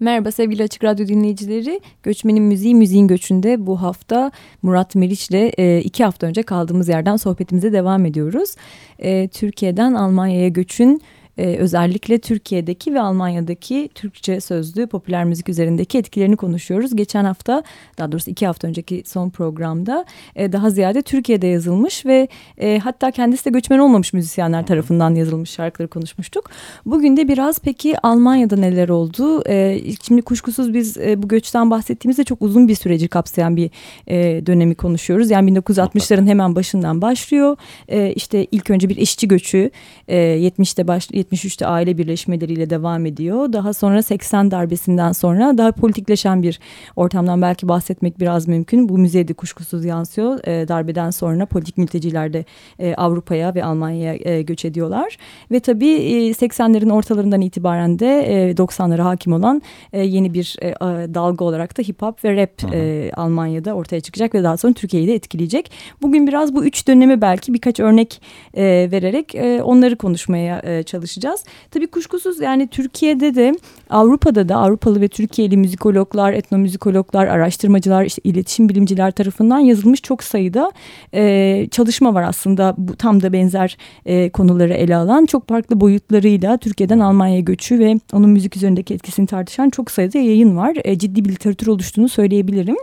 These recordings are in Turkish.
Merhaba sevgili Açık Radyo dinleyicileri. Göçmenin Müziği Müziğin Göçü'nde bu hafta Murat Meriç ile e, iki hafta önce kaldığımız yerden sohbetimize devam ediyoruz. E, Türkiye'den Almanya'ya göçün e, özellikle Türkiye'deki ve Almanya'daki Türkçe sözlü popüler müzik üzerindeki etkilerini konuşuyoruz. Geçen hafta daha doğrusu iki hafta önceki son programda e, daha ziyade Türkiye'de yazılmış ve e, hatta kendisi de göçmen olmamış müzisyenler tarafından yazılmış şarkıları konuşmuştuk. Bugün de biraz peki Almanya'da neler oldu? E, şimdi kuşkusuz biz bu göçten bahsettiğimizde çok uzun bir süreci kapsayan bir dönemi konuşuyoruz. Yani 1960'ların hemen başından başlıyor. E, işte ilk önce bir işçi göçü e, 70'te baş 73'te aile birleşmeleriyle devam ediyor. Daha sonra 80 darbesinden sonra daha politikleşen bir ortamdan belki bahsetmek biraz mümkün. Bu müzeyde kuşkusuz yansıyor. E, darbeden sonra politik mülteciler de e, Avrupa'ya ve Almanya'ya e, göç ediyorlar. Ve tabii e, 80'lerin ortalarından itibaren de e, 90'lara hakim olan e, yeni bir e, dalga olarak da hip hop ve rap e, Almanya'da ortaya çıkacak ve daha sonra Türkiye'yi de etkileyecek. Bugün biraz bu üç dönemi belki birkaç örnek e, vererek e, onları konuşmaya e, çalışacağız çalışacağız. Tabii kuşkusuz yani Türkiye'de de Avrupa'da da Avrupalı ve Türkiye'li müzikologlar, etnomüzikologlar, araştırmacılar, işte iletişim bilimciler tarafından yazılmış çok sayıda e, çalışma var aslında. Bu tam da benzer e, konuları ele alan çok farklı boyutlarıyla Türkiye'den Almanya'ya göçü ve onun müzik üzerindeki etkisini tartışan çok sayıda yayın var. E, ciddi bir literatür oluştuğunu söyleyebilirim.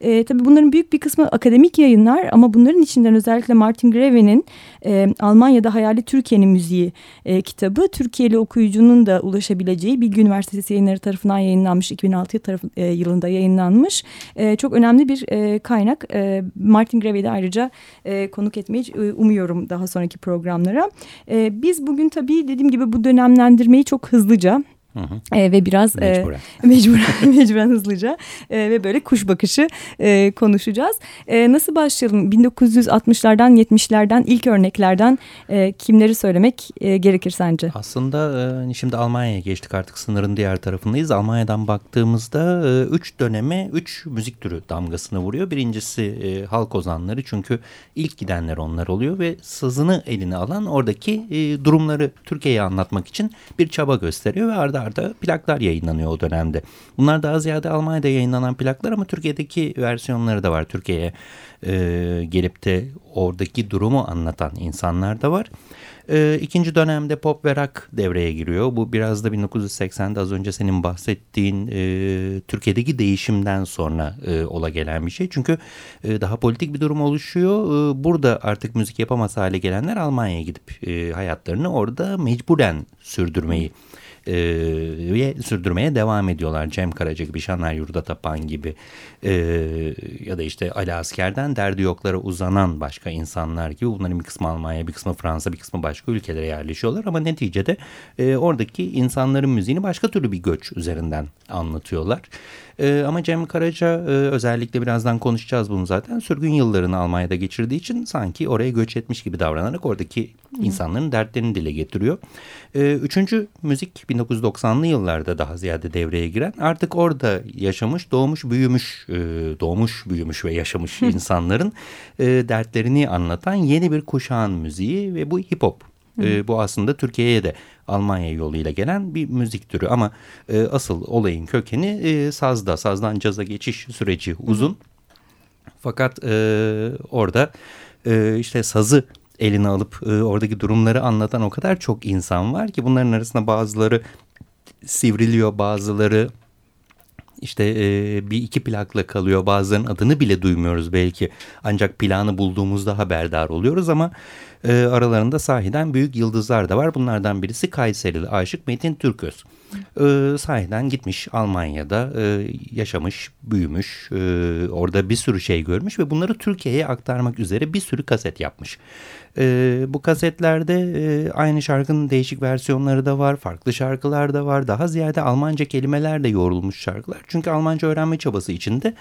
E, tabii bunların büyük bir kısmı akademik yayınlar ama bunların içinden özellikle Martin Greve'nin e, Almanya'da Hayali Türkiye'nin Müziği e, kitabı Türkiye'li okuyucunun da ulaşabileceği Bilgi Üniversitesi yayınları tarafından yayınlanmış 2006 taraf, e, yılında yayınlanmış e, çok önemli bir e, kaynak. E, Martin Greve'yi de ayrıca e, konuk etmeyi e, umuyorum daha sonraki programlara. E, biz bugün tabii dediğim gibi bu dönemlendirmeyi çok hızlıca Hı hı. E, ve biraz mecburen e, mecburen, mecburen hızlıca e, ve böyle kuş bakışı e, konuşacağız. E, nasıl başlayalım? 1960'lardan 70'lerden ilk örneklerden e, kimleri söylemek e, gerekir sence? Aslında e, hani şimdi Almanya'ya geçtik artık sınırın diğer tarafındayız. Almanya'dan baktığımızda e, üç döneme üç müzik türü damgasını vuruyor. Birincisi e, halk ozanları çünkü ilk gidenler onlar oluyor ve sazını eline alan oradaki e, durumları Türkiye'ye anlatmak için bir çaba gösteriyor ve arda arda plaklar yayınlanıyor o dönemde. Bunlar daha ziyade Almanya'da yayınlanan plaklar ama Türkiye'deki versiyonları da var. Türkiye'ye e, gelip de oradaki durumu anlatan insanlar da var. E, ikinci dönemde pop ve rock devreye giriyor. Bu biraz da 1980'de az önce senin bahsettiğin e, Türkiye'deki değişimden sonra e, ola gelen bir şey. Çünkü e, daha politik bir durum oluşuyor. E, burada artık müzik yapamaz hale gelenler Almanya'ya gidip e, hayatlarını orada mecburen sürdürmeyi e, sürdürmeye devam ediyorlar. Cem Karaca gibi, Şaner Yurda Tapan gibi e, ya da işte Ali Asker'den derdi yoklara uzanan başka insanlar gibi bunların bir kısmı Almanya, bir kısmı Fransa, bir kısmı başka ülkelere yerleşiyorlar ama neticede e, oradaki insanların müziğini başka türlü bir göç üzerinden anlatıyorlar. E, ama Cem Karaca e, özellikle birazdan konuşacağız bunu zaten. Sürgün yıllarını Almanya'da geçirdiği için sanki oraya göç etmiş gibi davranarak oradaki Hı. insanların dertlerini dile getiriyor. E, üçüncü müzik 1990'lı yıllarda daha ziyade devreye giren artık orada yaşamış, doğmuş, büyümüş, e, doğmuş, büyümüş ve yaşamış insanların e, dertlerini anlatan yeni bir kuşağın müziği ve bu hip hop. E, bu aslında Türkiye'ye de Almanya yoluyla gelen bir müzik türü ama e, asıl olayın kökeni e, sazda. Sazdan caza geçiş süreci uzun. Fakat e, orada e, işte sazı eline alıp e, oradaki durumları anlatan o kadar çok insan var ki bunların arasında bazıları sivriliyor, bazıları işte e, bir iki plakla kalıyor. Bazılarının adını bile duymuyoruz belki. Ancak planı bulduğumuzda haberdar oluyoruz ama e, aralarında sahiden büyük yıldızlar da var. Bunlardan birisi Kayserili aşık Metin Türköz. E, sahiden gitmiş Almanya'da e, yaşamış, büyümüş, e, orada bir sürü şey görmüş ve bunları Türkiye'ye aktarmak üzere bir sürü kaset yapmış. E, bu kasetlerde e, aynı şarkının değişik versiyonları da var, farklı şarkılar da var. Daha ziyade Almanca kelimeler de yorulmuş şarkılar. Çünkü Almanca öğrenme çabası içinde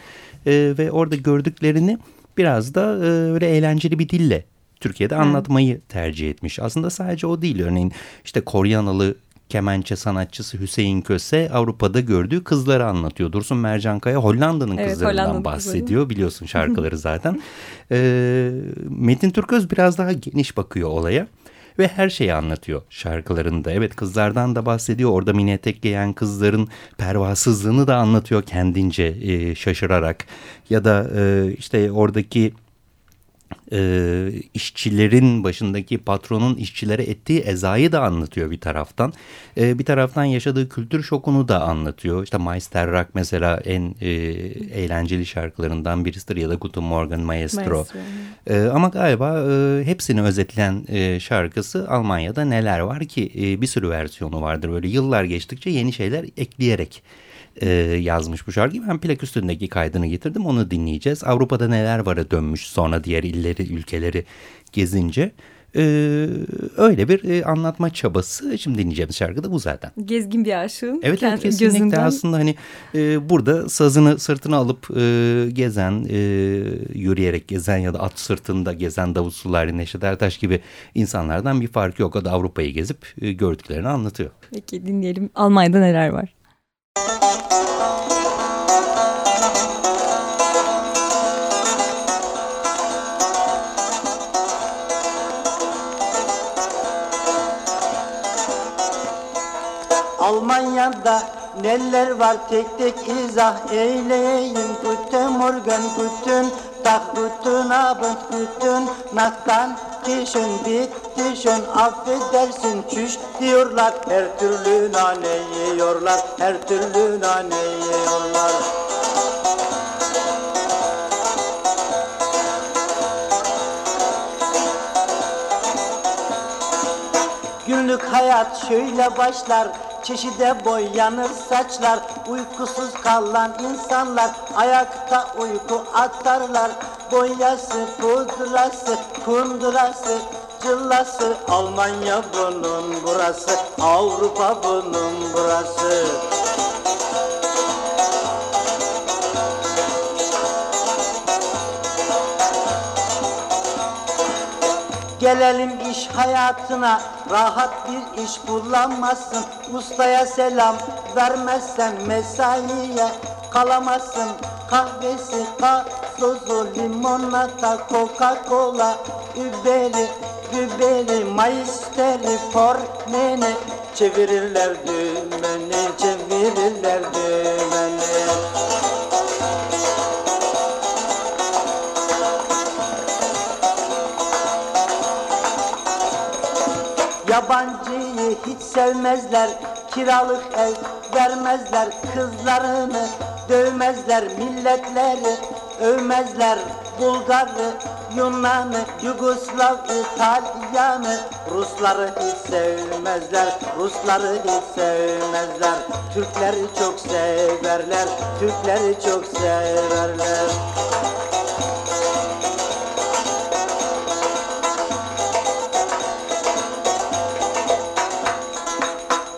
e, ve orada gördüklerini biraz da e, öyle eğlenceli bir dille Türkiye'de anlatmayı tercih etmiş. Aslında sadece o değil. Örneğin işte Koryanalı kemençe sanatçısı Hüseyin Köse Avrupa'da gördüğü kızları anlatıyor. Dursun Mercankaya Hollanda'nın evet, kızlarından Hollanda bahsediyor. Kızları. Biliyorsun şarkıları zaten. ee, Metin Türköz biraz daha geniş bakıyor olaya. ve her şeyi anlatıyor şarkılarında. Evet kızlardan da bahsediyor. Orada mini etek giyen kızların pervasızlığını da anlatıyor kendince e, şaşırarak. Ya da e, işte oradaki e, işçilerin başındaki patronun işçilere ettiği ezayı da anlatıyor bir taraftan. E, bir taraftan yaşadığı kültür şokunu da anlatıyor. İşte Meisterrak mesela en e, eğlenceli şarkılarından birisidir ya da Guten Morgen Maestro. Maestro. E, ama galiba e, hepsini özetleyen e, şarkısı Almanya'da neler var ki e, bir sürü versiyonu vardır. Böyle yıllar geçtikçe yeni şeyler ekleyerek e, yazmış bu şarkıyı. Ben plak üstündeki kaydını getirdim onu dinleyeceğiz. Avrupa'da neler vara dönmüş sonra diğer illeri ülkeleri gezince. Ee, öyle bir e, anlatma çabası. Şimdi dinleyeceğimiz şarkı da bu zaten. Gezgin bir aşığın. Evet, evet kesinlikle gözünden... aslında hani e, burada sazını sırtına alıp e, gezen, e, yürüyerek gezen ya da at sırtında gezen Davut Sulari, Neşet Ertaş gibi insanlardan bir farkı yok. O da Avrupa'yı gezip e, gördüklerini anlatıyor. Peki dinleyelim Almanya'da neler var? Almanya'da neler var? Tek tek izah eyleyeyim. Guten Morgen, guten Tag, guten Abend, guten Nacht'tan Kişin bitti şun affedersin çüş diyorlar. Her türlü nane yiyorlar, her türlü nane yiyorlar. Günlük hayat şöyle başlar Çeşide boyanır saçlar. Uykusuz kalan insanlar Ayakta uyku atarlar. Boyası, pudrası, kundurası Cıllası Almanya bunun burası Avrupa bunun burası. Gelelim iş hayatına Rahat bir iş bulamazsın Ustaya selam vermezsen mesaiye kalamazsın. Kahvesi, gazozu, limonata, coca cola Überi, güberi, maisteri, pormeni Çevirirler dümeni, çevirirler dümeni Yabancıyı hiç sevmezler Kiralık ev vermezler Kızlarını dövmezler Milletleri övmezler Bulgarı, Yunan'ı, Yugoslav, İtalyan'ı Rusları hiç sevmezler, Rusları hiç sevmezler. Türkleri çok severler, Türkleri çok severler.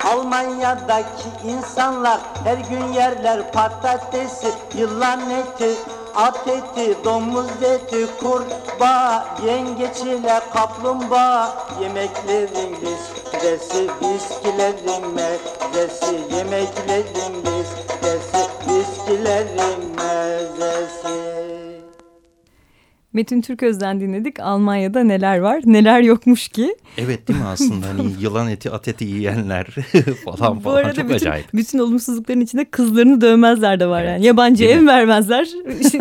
Almanya'daki insanlar her gün yerler patatesi, yılan eti, at eti, domuz eti, kurbağa, yengeç ile kaplumbağa. Yemeklerin listesi, viskilerin mezesi. Yemeklerin listesi, viskilerin mezesi Metin Türköz'den dinledik. Almanya'da neler var, neler yokmuş ki. Evet değil mi aslında hani yılan eti, at eti yiyenler falan falan Bu arada çok bütün, acayip. Bütün olumsuzlukların içinde kızlarını dövmezler de var evet. yani. Yabancı ev vermezler.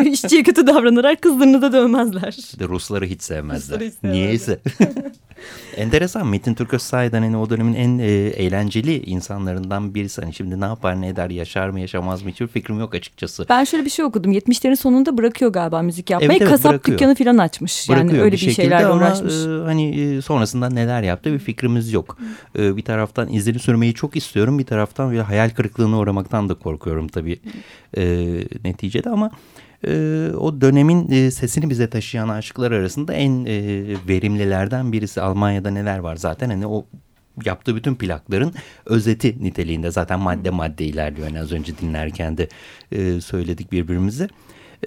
İşçiye kötü davranarak kızlarını da dövmezler. De Rusları hiç sevmezler. Rusları hiç sevmezler. Niyeyse. Enteresan Metin Türköz sahiden hani o dönemin en e, eğlenceli insanlarından birisi. Hani şimdi ne yapar ne eder yaşar mı yaşamaz mı hiçbir fikrim yok açıkçası. Ben şöyle bir şey okudum 70'lerin sonunda bırakıyor galiba müzik yapmayı. Evet, evet, Kasap bırakıyor. Dükkanı falan açmış. Bırakıyor yani öyle bir, bir şeylerle ama, uğraşmış. E, hani e, sonrasında neler yaptı bir fikrimiz yok. E, bir taraftan izini sürmeyi çok istiyorum bir taraftan bir hayal kırıklığına uğramaktan da korkuyorum tabii e, neticede ama e, o dönemin e, sesini bize taşıyan aşıklar arasında en e, verimlilerden birisi. Almanya'da neler var zaten hani o yaptığı bütün plakların özeti niteliğinde zaten madde madde ilerliyor. Yani az önce dinlerken de e, söyledik birbirimize.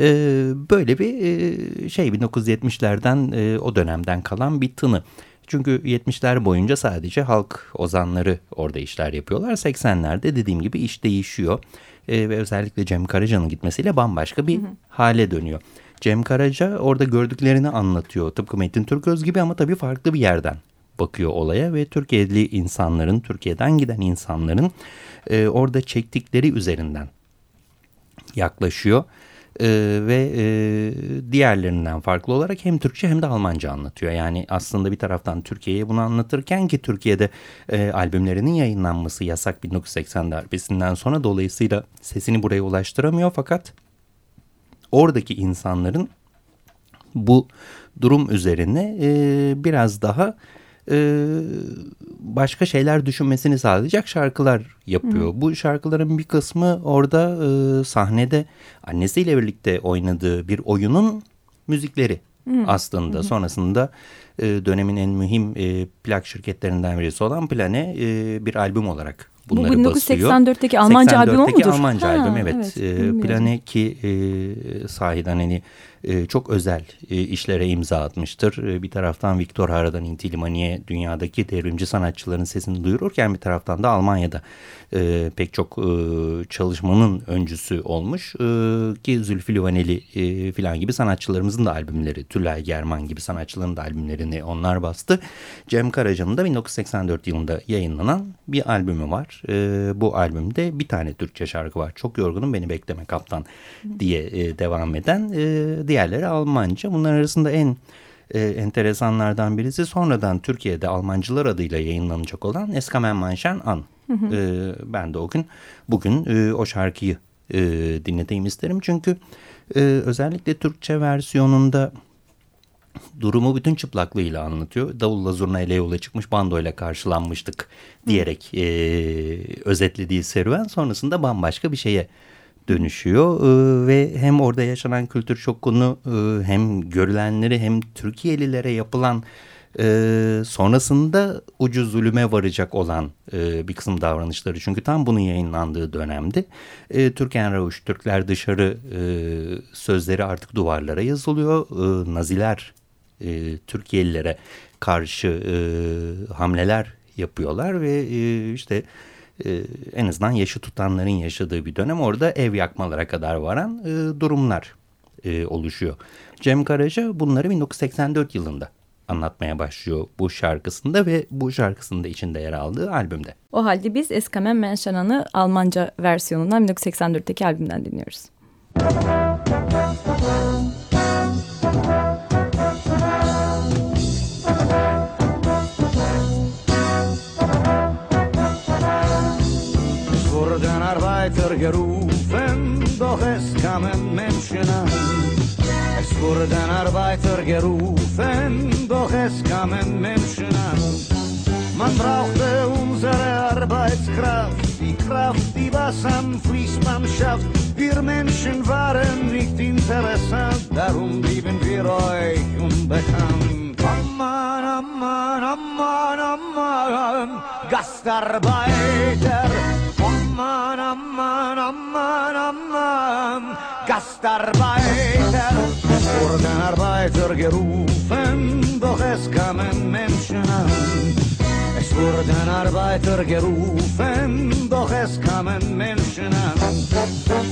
E, böyle bir e, şey 1970'lerden e, o dönemden kalan bir tını. Çünkü 70'ler boyunca sadece halk ozanları orada işler yapıyorlar. 80'lerde dediğim gibi iş değişiyor e, ve özellikle Cem Karaca'nın gitmesiyle bambaşka bir hı hı. hale dönüyor. Cem Karaca orada gördüklerini anlatıyor. Tıpkı Metin Türköz gibi ama tabii farklı bir yerden bakıyor olaya ve Türkiye'li insanların, Türkiye'den giden insanların e, orada çektikleri üzerinden yaklaşıyor. Ee, ve e, diğerlerinden farklı olarak hem Türkçe hem de Almanca anlatıyor. Yani aslında bir taraftan Türkiye'ye bunu anlatırken ki Türkiye'de e, albümlerinin yayınlanması yasak 1980 darbesinden sonra dolayısıyla sesini buraya ulaştıramıyor fakat oradaki insanların bu durum üzerine e, biraz daha e, başka şeyler düşünmesini sağlayacak şarkılar yapıyor. Hı. Bu şarkıların bir kısmı orada e, sahnede annesiyle birlikte oynadığı bir oyunun müzikleri Hı. aslında. Hı. Sonrasında e, dönemin en mühim e, plak şirketlerinden birisi olan Plane e, bir albüm olarak bunları Bu 1984'teki Almanca albüm mudur? Almanca ha, albüm evet. evet e, Plane ki e, sahiden hani e, çok özel e, işlere imza atmıştır. E, bir taraftan Viktor Hara'dan Inti Limani'ye dünyadaki devrimci sanatçıların sesini duyururken bir taraftan da Almanya'da e, pek çok e, çalışmanın öncüsü olmuş. E, ki Zülfü Livaneli e, filan gibi sanatçılarımızın da albümleri, Tülay German gibi sanatçıların da albümlerini onlar bastı. Cem Karaca'nın da 1984 yılında yayınlanan bir albümü var. E, bu albümde bir tane Türkçe şarkı var. Çok yorgunum beni bekleme kaptan diye e, devam eden. E, diğerleri Almanca. Bunların arasında en e, enteresanlardan birisi sonradan Türkiye'de Almancılar adıyla yayınlanacak olan Eskamen Manşen An. Hı hı. E, ben de o gün bugün e, o şarkıyı e, dinleteyim isterim. Çünkü e, özellikle Türkçe versiyonunda durumu bütün çıplaklığıyla anlatıyor. Davulla zurna ile yola çıkmış bandoyla karşılanmıştık diyerek e, özetlediği serüven sonrasında bambaşka bir şeye dönüşüyor. Ee, ve hem orada yaşanan kültür şokunu e, hem görülenleri hem Türkiye'lilere yapılan e, sonrasında ucuz zulüme varacak olan e, bir kısım davranışları. Çünkü tam bunun yayınlandığı dönemde e, Ravuş Türkler dışarı sözleri artık duvarlara yazılıyor. Naziler Türkiye'lilere karşı hamleler yapıyorlar ve işte e, en azından yaşı tutanların yaşadığı bir dönem orada ev yakmalara kadar varan e, durumlar e, oluşuyor. Cem Karaca bunları 1984 yılında anlatmaya başlıyor bu şarkısında ve bu şarkısında içinde yer aldığı albümde. O halde biz Eskamen Menşanan'ı Almanca versiyonundan 1984'teki albümden dinliyoruz. weiter gerufen, doch es kamen Menschen an. Es wurden Arbeiter gerufen, doch es kamen Menschen an. Man brauchte unsere Arbeitskraft, die Kraft, die was am Fließband schafft. Wir Menschen waren nicht interessant, darum blieben wir euch gerufen, doch es kamen Menschen an. Es wurden Arbeiter gerufen, doch es kamen Menschen an.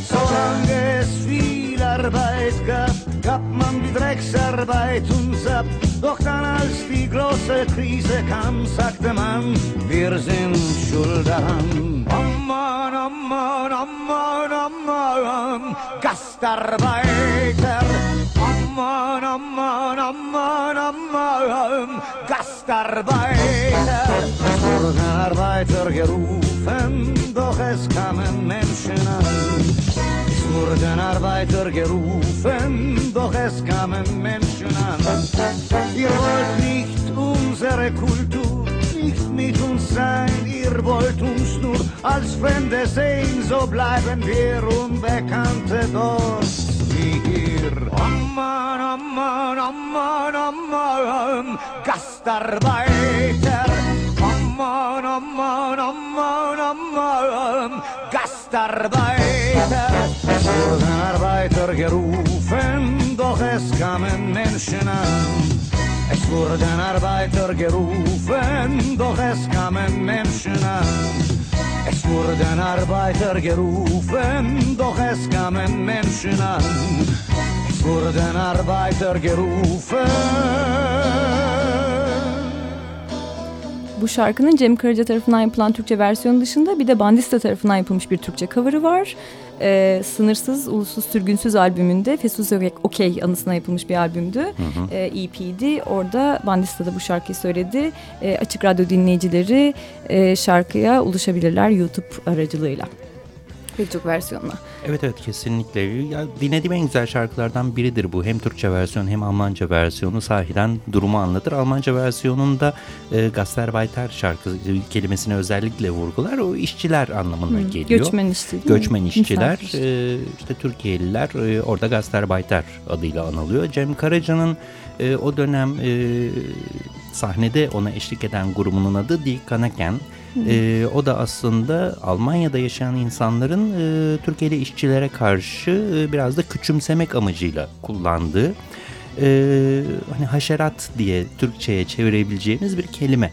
Solange es viel Arbeit gab, gab man die Drecksarbeit uns ab. Doch dann, als die große Krise kam, sagte man, wir sind schuld daran. Amman, Amman, Amman, Amman, Gastarbeiter. Gastarbeiter. Es wurden Arbeiter gerufen, doch es kamen Menschen an. Es wurden Arbeiter gerufen, doch es kamen Menschen an. Ihr wollt nicht unsere Kultur, nicht mit uns sein, ihr wollt uns nur als Fremde sehen, so bleiben wir Unbekannte dort hier. Amman, Amman, Amman, Amman, Gastarbeiter. Amman, Amman, Amman, Amman, Gastarbeiter. Wurden Arbeiter gerufen, doch es kamen Menschen an. Es wurden Arbeiter gerufen, doch es kamen Menschen an. Es wurden Arbeiter gerufen, doch es kamen Menschen an. Es wurden Arbeiter gerufen. Bu şarkının Cem Karaca tarafından yapılan Türkçe versiyonu dışında bir de Bandista tarafından yapılmış bir Türkçe cover'ı var. Ee, Sınırsız Ulusuz Sürgünsüz albümünde Fesus Okey anısına yapılmış bir albümdü. Hı hı. Ee, EP'di. Orada Bandista da bu şarkıyı söyledi. Ee, açık Radyo dinleyicileri e, şarkıya ulaşabilirler YouTube aracılığıyla. Pek çok versiyonla. Evet evet kesinlikle. Ya, dinlediğim en güzel şarkılardan biridir bu. Hem Türkçe versiyon hem Almanca versiyonu sahiden durumu anlatır. Almanca versiyonunda e, Gastarbeiter şarkı kelimesini özellikle vurgular. O işçiler anlamına hmm, geliyor. Göçmen işçi. Göçmen işçiler. E, işte Türkiye'liler e, orada Gastarbeiter adıyla anılıyor. Cem Karaca'nın e, o dönem e, sahnede ona eşlik eden grubunun adı Die Kanaken. E, o da aslında Almanya'da yaşayan insanların e, Türkiye'li işçilere karşı e, biraz da küçümsemek amacıyla kullandığı e, hani haşerat diye Türkçe'ye çevirebileceğimiz bir kelime.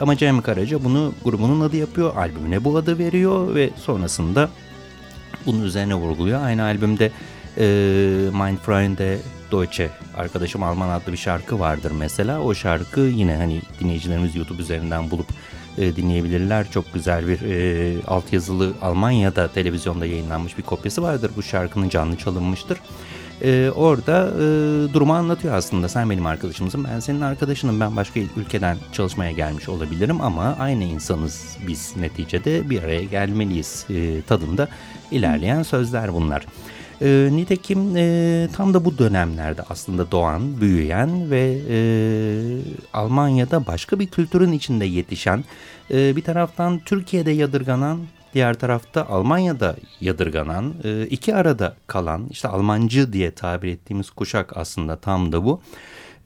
Ama Cem Karaca bunu grubunun adı yapıyor, albümüne bu adı veriyor ve sonrasında bunun üzerine vurguluyor. Aynı albümde e, Mein Freunde Deutsche arkadaşım Alman adlı bir şarkı vardır mesela. O şarkı yine hani dinleyicilerimiz YouTube üzerinden bulup e, dinleyebilirler. Çok güzel bir e, altyazılı Almanya'da televizyonda yayınlanmış bir kopyası vardır. Bu şarkının canlı çalınmıştır. E, orada e, durumu anlatıyor aslında. Sen benim arkadaşımsın, ben senin arkadaşınım. Ben başka ülkeden çalışmaya gelmiş olabilirim ama aynı insanız biz neticede bir araya gelmeliyiz e, tadında ilerleyen sözler bunlar. E, nitekim e, tam da bu dönemlerde aslında doğan, büyüyen ve e, Almanya'da başka bir kültürün içinde yetişen, e, bir taraftan Türkiye'de yadırganan, diğer tarafta Almanya'da yadırganan, e, iki arada kalan, işte Almancı diye tabir ettiğimiz kuşak aslında tam da bu.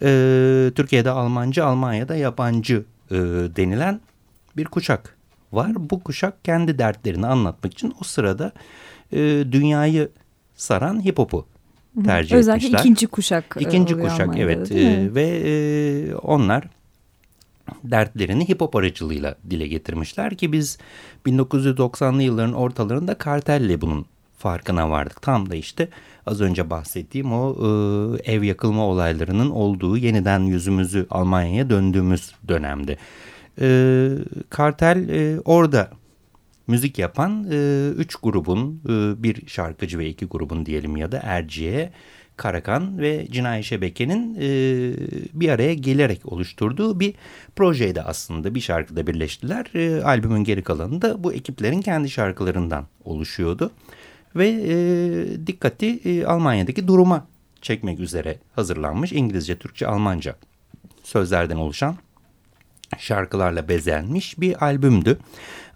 E, Türkiye'de Almancı, Almanya'da yabancı e, denilen bir kuşak var. Bu kuşak kendi dertlerini anlatmak için o sırada e, dünyayı saran hip hop'u tercih Özellikle etmişler. ikinci kuşak. E, ikinci kuşak evet e, ve e, onlar dertlerini hip hop aracılığıyla dile getirmişler ki biz 1990'lı yılların ortalarında kartelle bunun farkına vardık. Tam da işte az önce bahsettiğim o e, ev yakılma olaylarının olduğu yeniden yüzümüzü Almanya'ya döndüğümüz dönemde. E, kartel e, orada müzik yapan e, üç grubun e, bir şarkıcı ve iki grubun diyelim ya da Erciye, Karakan ve Cinayi Şebeke'nin e, bir araya gelerek oluşturduğu bir projeydi aslında. Bir şarkıda birleştiler. E, albümün geri kalanı da bu ekiplerin kendi şarkılarından oluşuyordu. Ve e, dikkati e, Almanya'daki duruma çekmek üzere hazırlanmış İngilizce, Türkçe, Almanca sözlerden oluşan şarkılarla bezenmiş bir albümdü.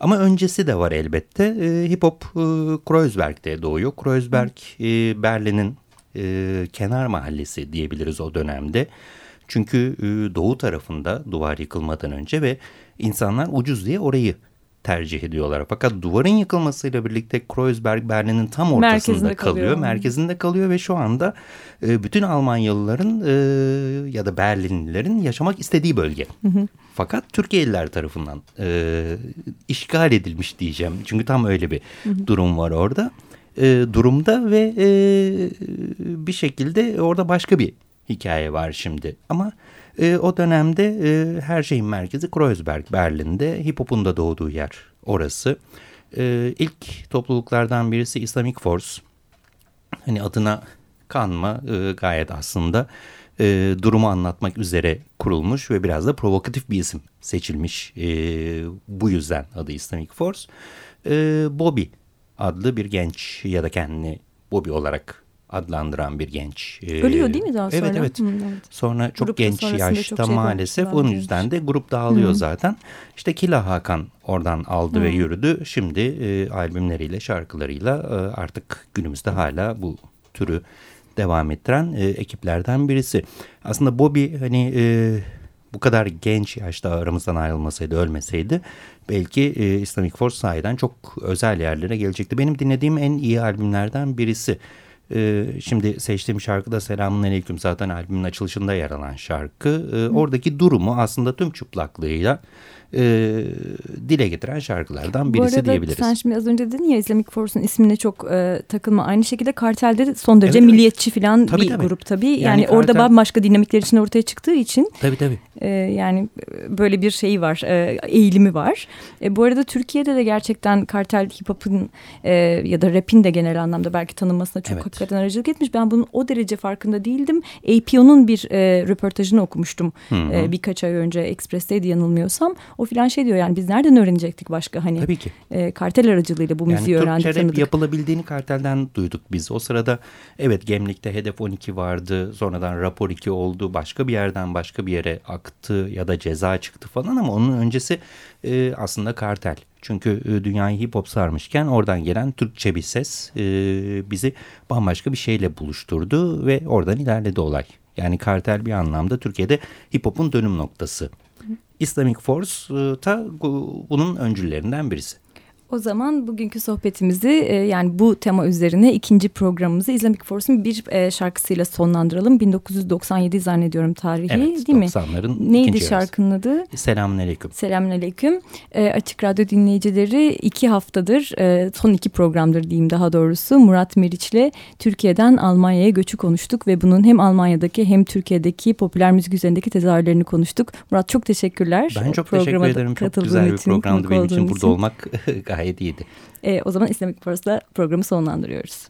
Ama öncesi de var elbette. E, hip hop e, Kreuzberg'de doğuyor. Kreuzberg e, Berlin'in e, kenar mahallesi diyebiliriz o dönemde. Çünkü e, doğu tarafında duvar yıkılmadan önce ve insanlar ucuz diye orayı tercih ediyorlar. Fakat duvarın yıkılmasıyla birlikte Kreuzberg Berlin'in tam ortasında merkezinde kalıyor. kalıyor. Merkezinde kalıyor ve şu anda e, bütün Almanyalıların e, ya da Berlinlilerin yaşamak istediği bölge. Hı hı. Fakat Türkiye'liler tarafından e, işgal edilmiş diyeceğim. Çünkü tam öyle bir hı hı. durum var orada. E, durumda ve e, bir şekilde orada başka bir hikaye var şimdi. Ama e, o dönemde e, her şeyin merkezi Kreuzberg, Berlin'de. Hip hop'un da doğduğu yer orası. E, ilk topluluklardan birisi Islamic Force. Hani adına kanma e, gayet aslında e, durumu anlatmak üzere kurulmuş ve biraz da provokatif bir isim seçilmiş. E, bu yüzden adı Islamic Force. E, Bobby adlı bir genç ya da kendini Bobby olarak adlandıran bir genç. Ölüyor değil mi daha sonra? Evet evet. Hı, evet. Sonra çok Grupta genç yaşta çok şey maalesef onun yüzden de grup dağılıyor Hı. zaten. İşte Kila Hakan oradan aldı Hı. ve yürüdü. Şimdi e, albümleriyle şarkılarıyla e, artık günümüzde hala bu türü devam ettiren e, ekiplerden birisi. Aslında Bobby hani e, bu kadar genç yaşta aramızdan ayrılmasaydı, ölmeseydi belki e, Islamic Force sahiden çok özel yerlere gelecekti. Benim dinlediğim en iyi albümlerden birisi. E, şimdi seçtiğim şarkı da Selamun Aleyküm zaten albümün açılışında yer alan şarkı. E, oradaki durumu aslında tüm çıplaklığıyla e, dile getiren şarkılardan birisi Bu arada diyebiliriz. sen şimdi az önce dedin ya Islamic Force'un ismine çok e, takılma. Aynı şekilde Kartel'de de son derece Evet, milliyetçi falan Tabii, bir tabii. grup tabii. Yani, Yani orada Kartel- bambaşka dinamikler için ortaya çıktığı için Tabii tabii. e, yani böyle bir şeyi var, e, eğilimi var. E, bu arada Türkiye'de de gerçekten Kartel hip hop'un e, ya da rap'in de genel anlamda belki tanınmasına çok Evet. hakikaten aracılık etmiş. Ben bunun o derece farkında değildim. APO'nun bir e, röportajını okumuştum Hı hı. e, birkaç ay önce Express'teydi yanılmıyorsam. O filan şey diyor yani biz nereden öğrenecektik başka hani Tabii ki. e, kartel aracılığıyla bu Yani müziği öğrendik Türkçe rap tanıdık. yapılabildiğini kartelden duyduk biz. O sırada evet Gemlik'te Hedef 12 vardı. Sonradan Rapor 2 oldu. Başka bir yerden başka bir yere aktı ya da ceza çıktı falan ama onun öncesi e, aslında kartel. Çünkü e, dünyayı hip hop sarmışken oradan gelen Türkçe bir ses e, bizi bambaşka bir şeyle buluşturdu ve oradan ilerledi olay. Yani kartel bir anlamda Türkiye'de hip hop'un dönüm noktası. Islamic Force da bu- bunun öncüllerinden birisi. O zaman bugünkü sohbetimizi e, yani bu tema üzerine ikinci programımızı Islamic Force'un bir e, şarkısıyla sonlandıralım. 1997 zannediyorum tarihi Evet, değil mi? 90'ların Neydi şarkının adı? Selamünaleyküm. Selamünaleyküm. E, Açık Radyo dinleyicileri iki haftadır, e, son iki programdır diyeyim daha doğrusu. Murat Meriç'le Türkiye'den Almanya'ya göçü konuştuk ve bunun hem Almanya'daki hem Türkiye'deki popüler müzik üzerindeki tezahürlerini konuştuk. Murat çok teşekkürler. Ben çok Programa teşekkür ederim. Çok güzel bir programdı benim için. Burada olmak gayet iyiydi. E, o zaman Islamic Force'la programı sonlandırıyoruz.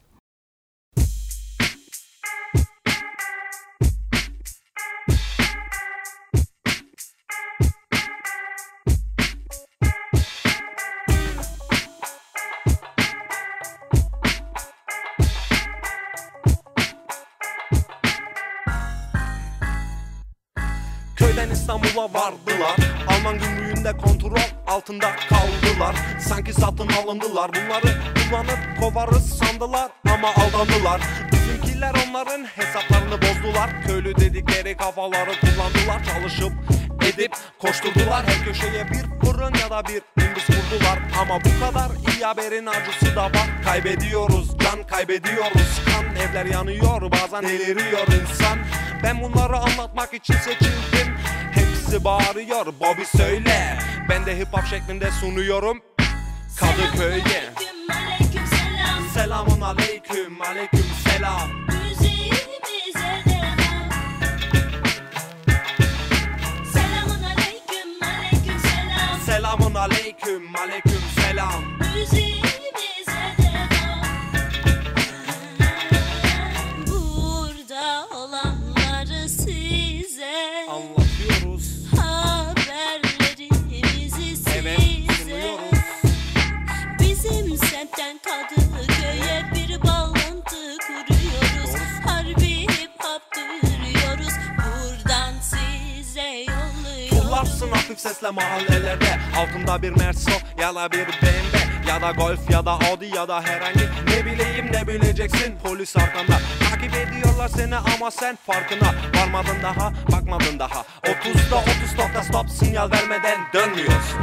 Köyden İstanbul'a vardılar Alman gümrüğünde kontrol altında kaldılar. Sanki satın alındılar. Bunları kullanıp kovarız sandılar Ama aldandılar. Bizimkiler onların hesaplarını bozdular. Köylü dedikleri kafaları kullandılar. Çalışıp edip koşturdular. Her köşeye bir fırın ya da bir imbis vurdular. Ama bu kadar iyi haberin acısı da var. Kaybediyoruz can kaybediyoruz. Kan Evler yanıyor bazen deliriyor insan. Ben bunları anlatmak için seçildim Hepsi bağırıyor Bobby söyle. Ben de hip hop şeklinde sunuyorum. Kadıköy'e. Aleyküm selam Selamun aleyküm aleyküm selam. Müziğimize devam Selamun aleyküm aleyküm selam. Selamun aleyküm aleyküm selam Müziğimize hafif sesle mahallelerde. Altında bir Merso ya da bir BMW Ya da Golf ya da Audi ya da herhangi Ne bileyim ne bileceksin. Polis arkanda Takip ediyorlar seni ama sen farkına Varmadın daha bakmadın daha. 30'da 30 nokta stop sinyal vermeden dönmüyorsun.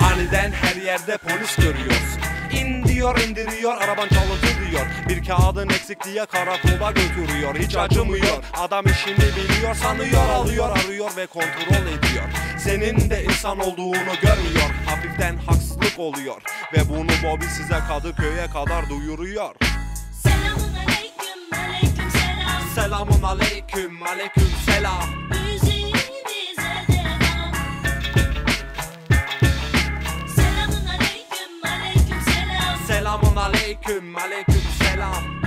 Aniden her yerde polis görüyorsun. İn diyor indiriyor araban çalıntı diyor Bir kağıdın eksik diye karakola götürüyor. Hiç acımıyor. Adam işini biliyor Sanıyor alıyor arıyor ve kontrol ediyor. Senin de insan olduğunu görmüyor. Hafiften haksızlık oluyor. Ve bunu Bobby size Kadıköy'e kadar duyuruyor. Selamun aleyküm aleyküm selam. Selamun aleyküm aleyküm selam selam Selamun aleyküm aleyküm selam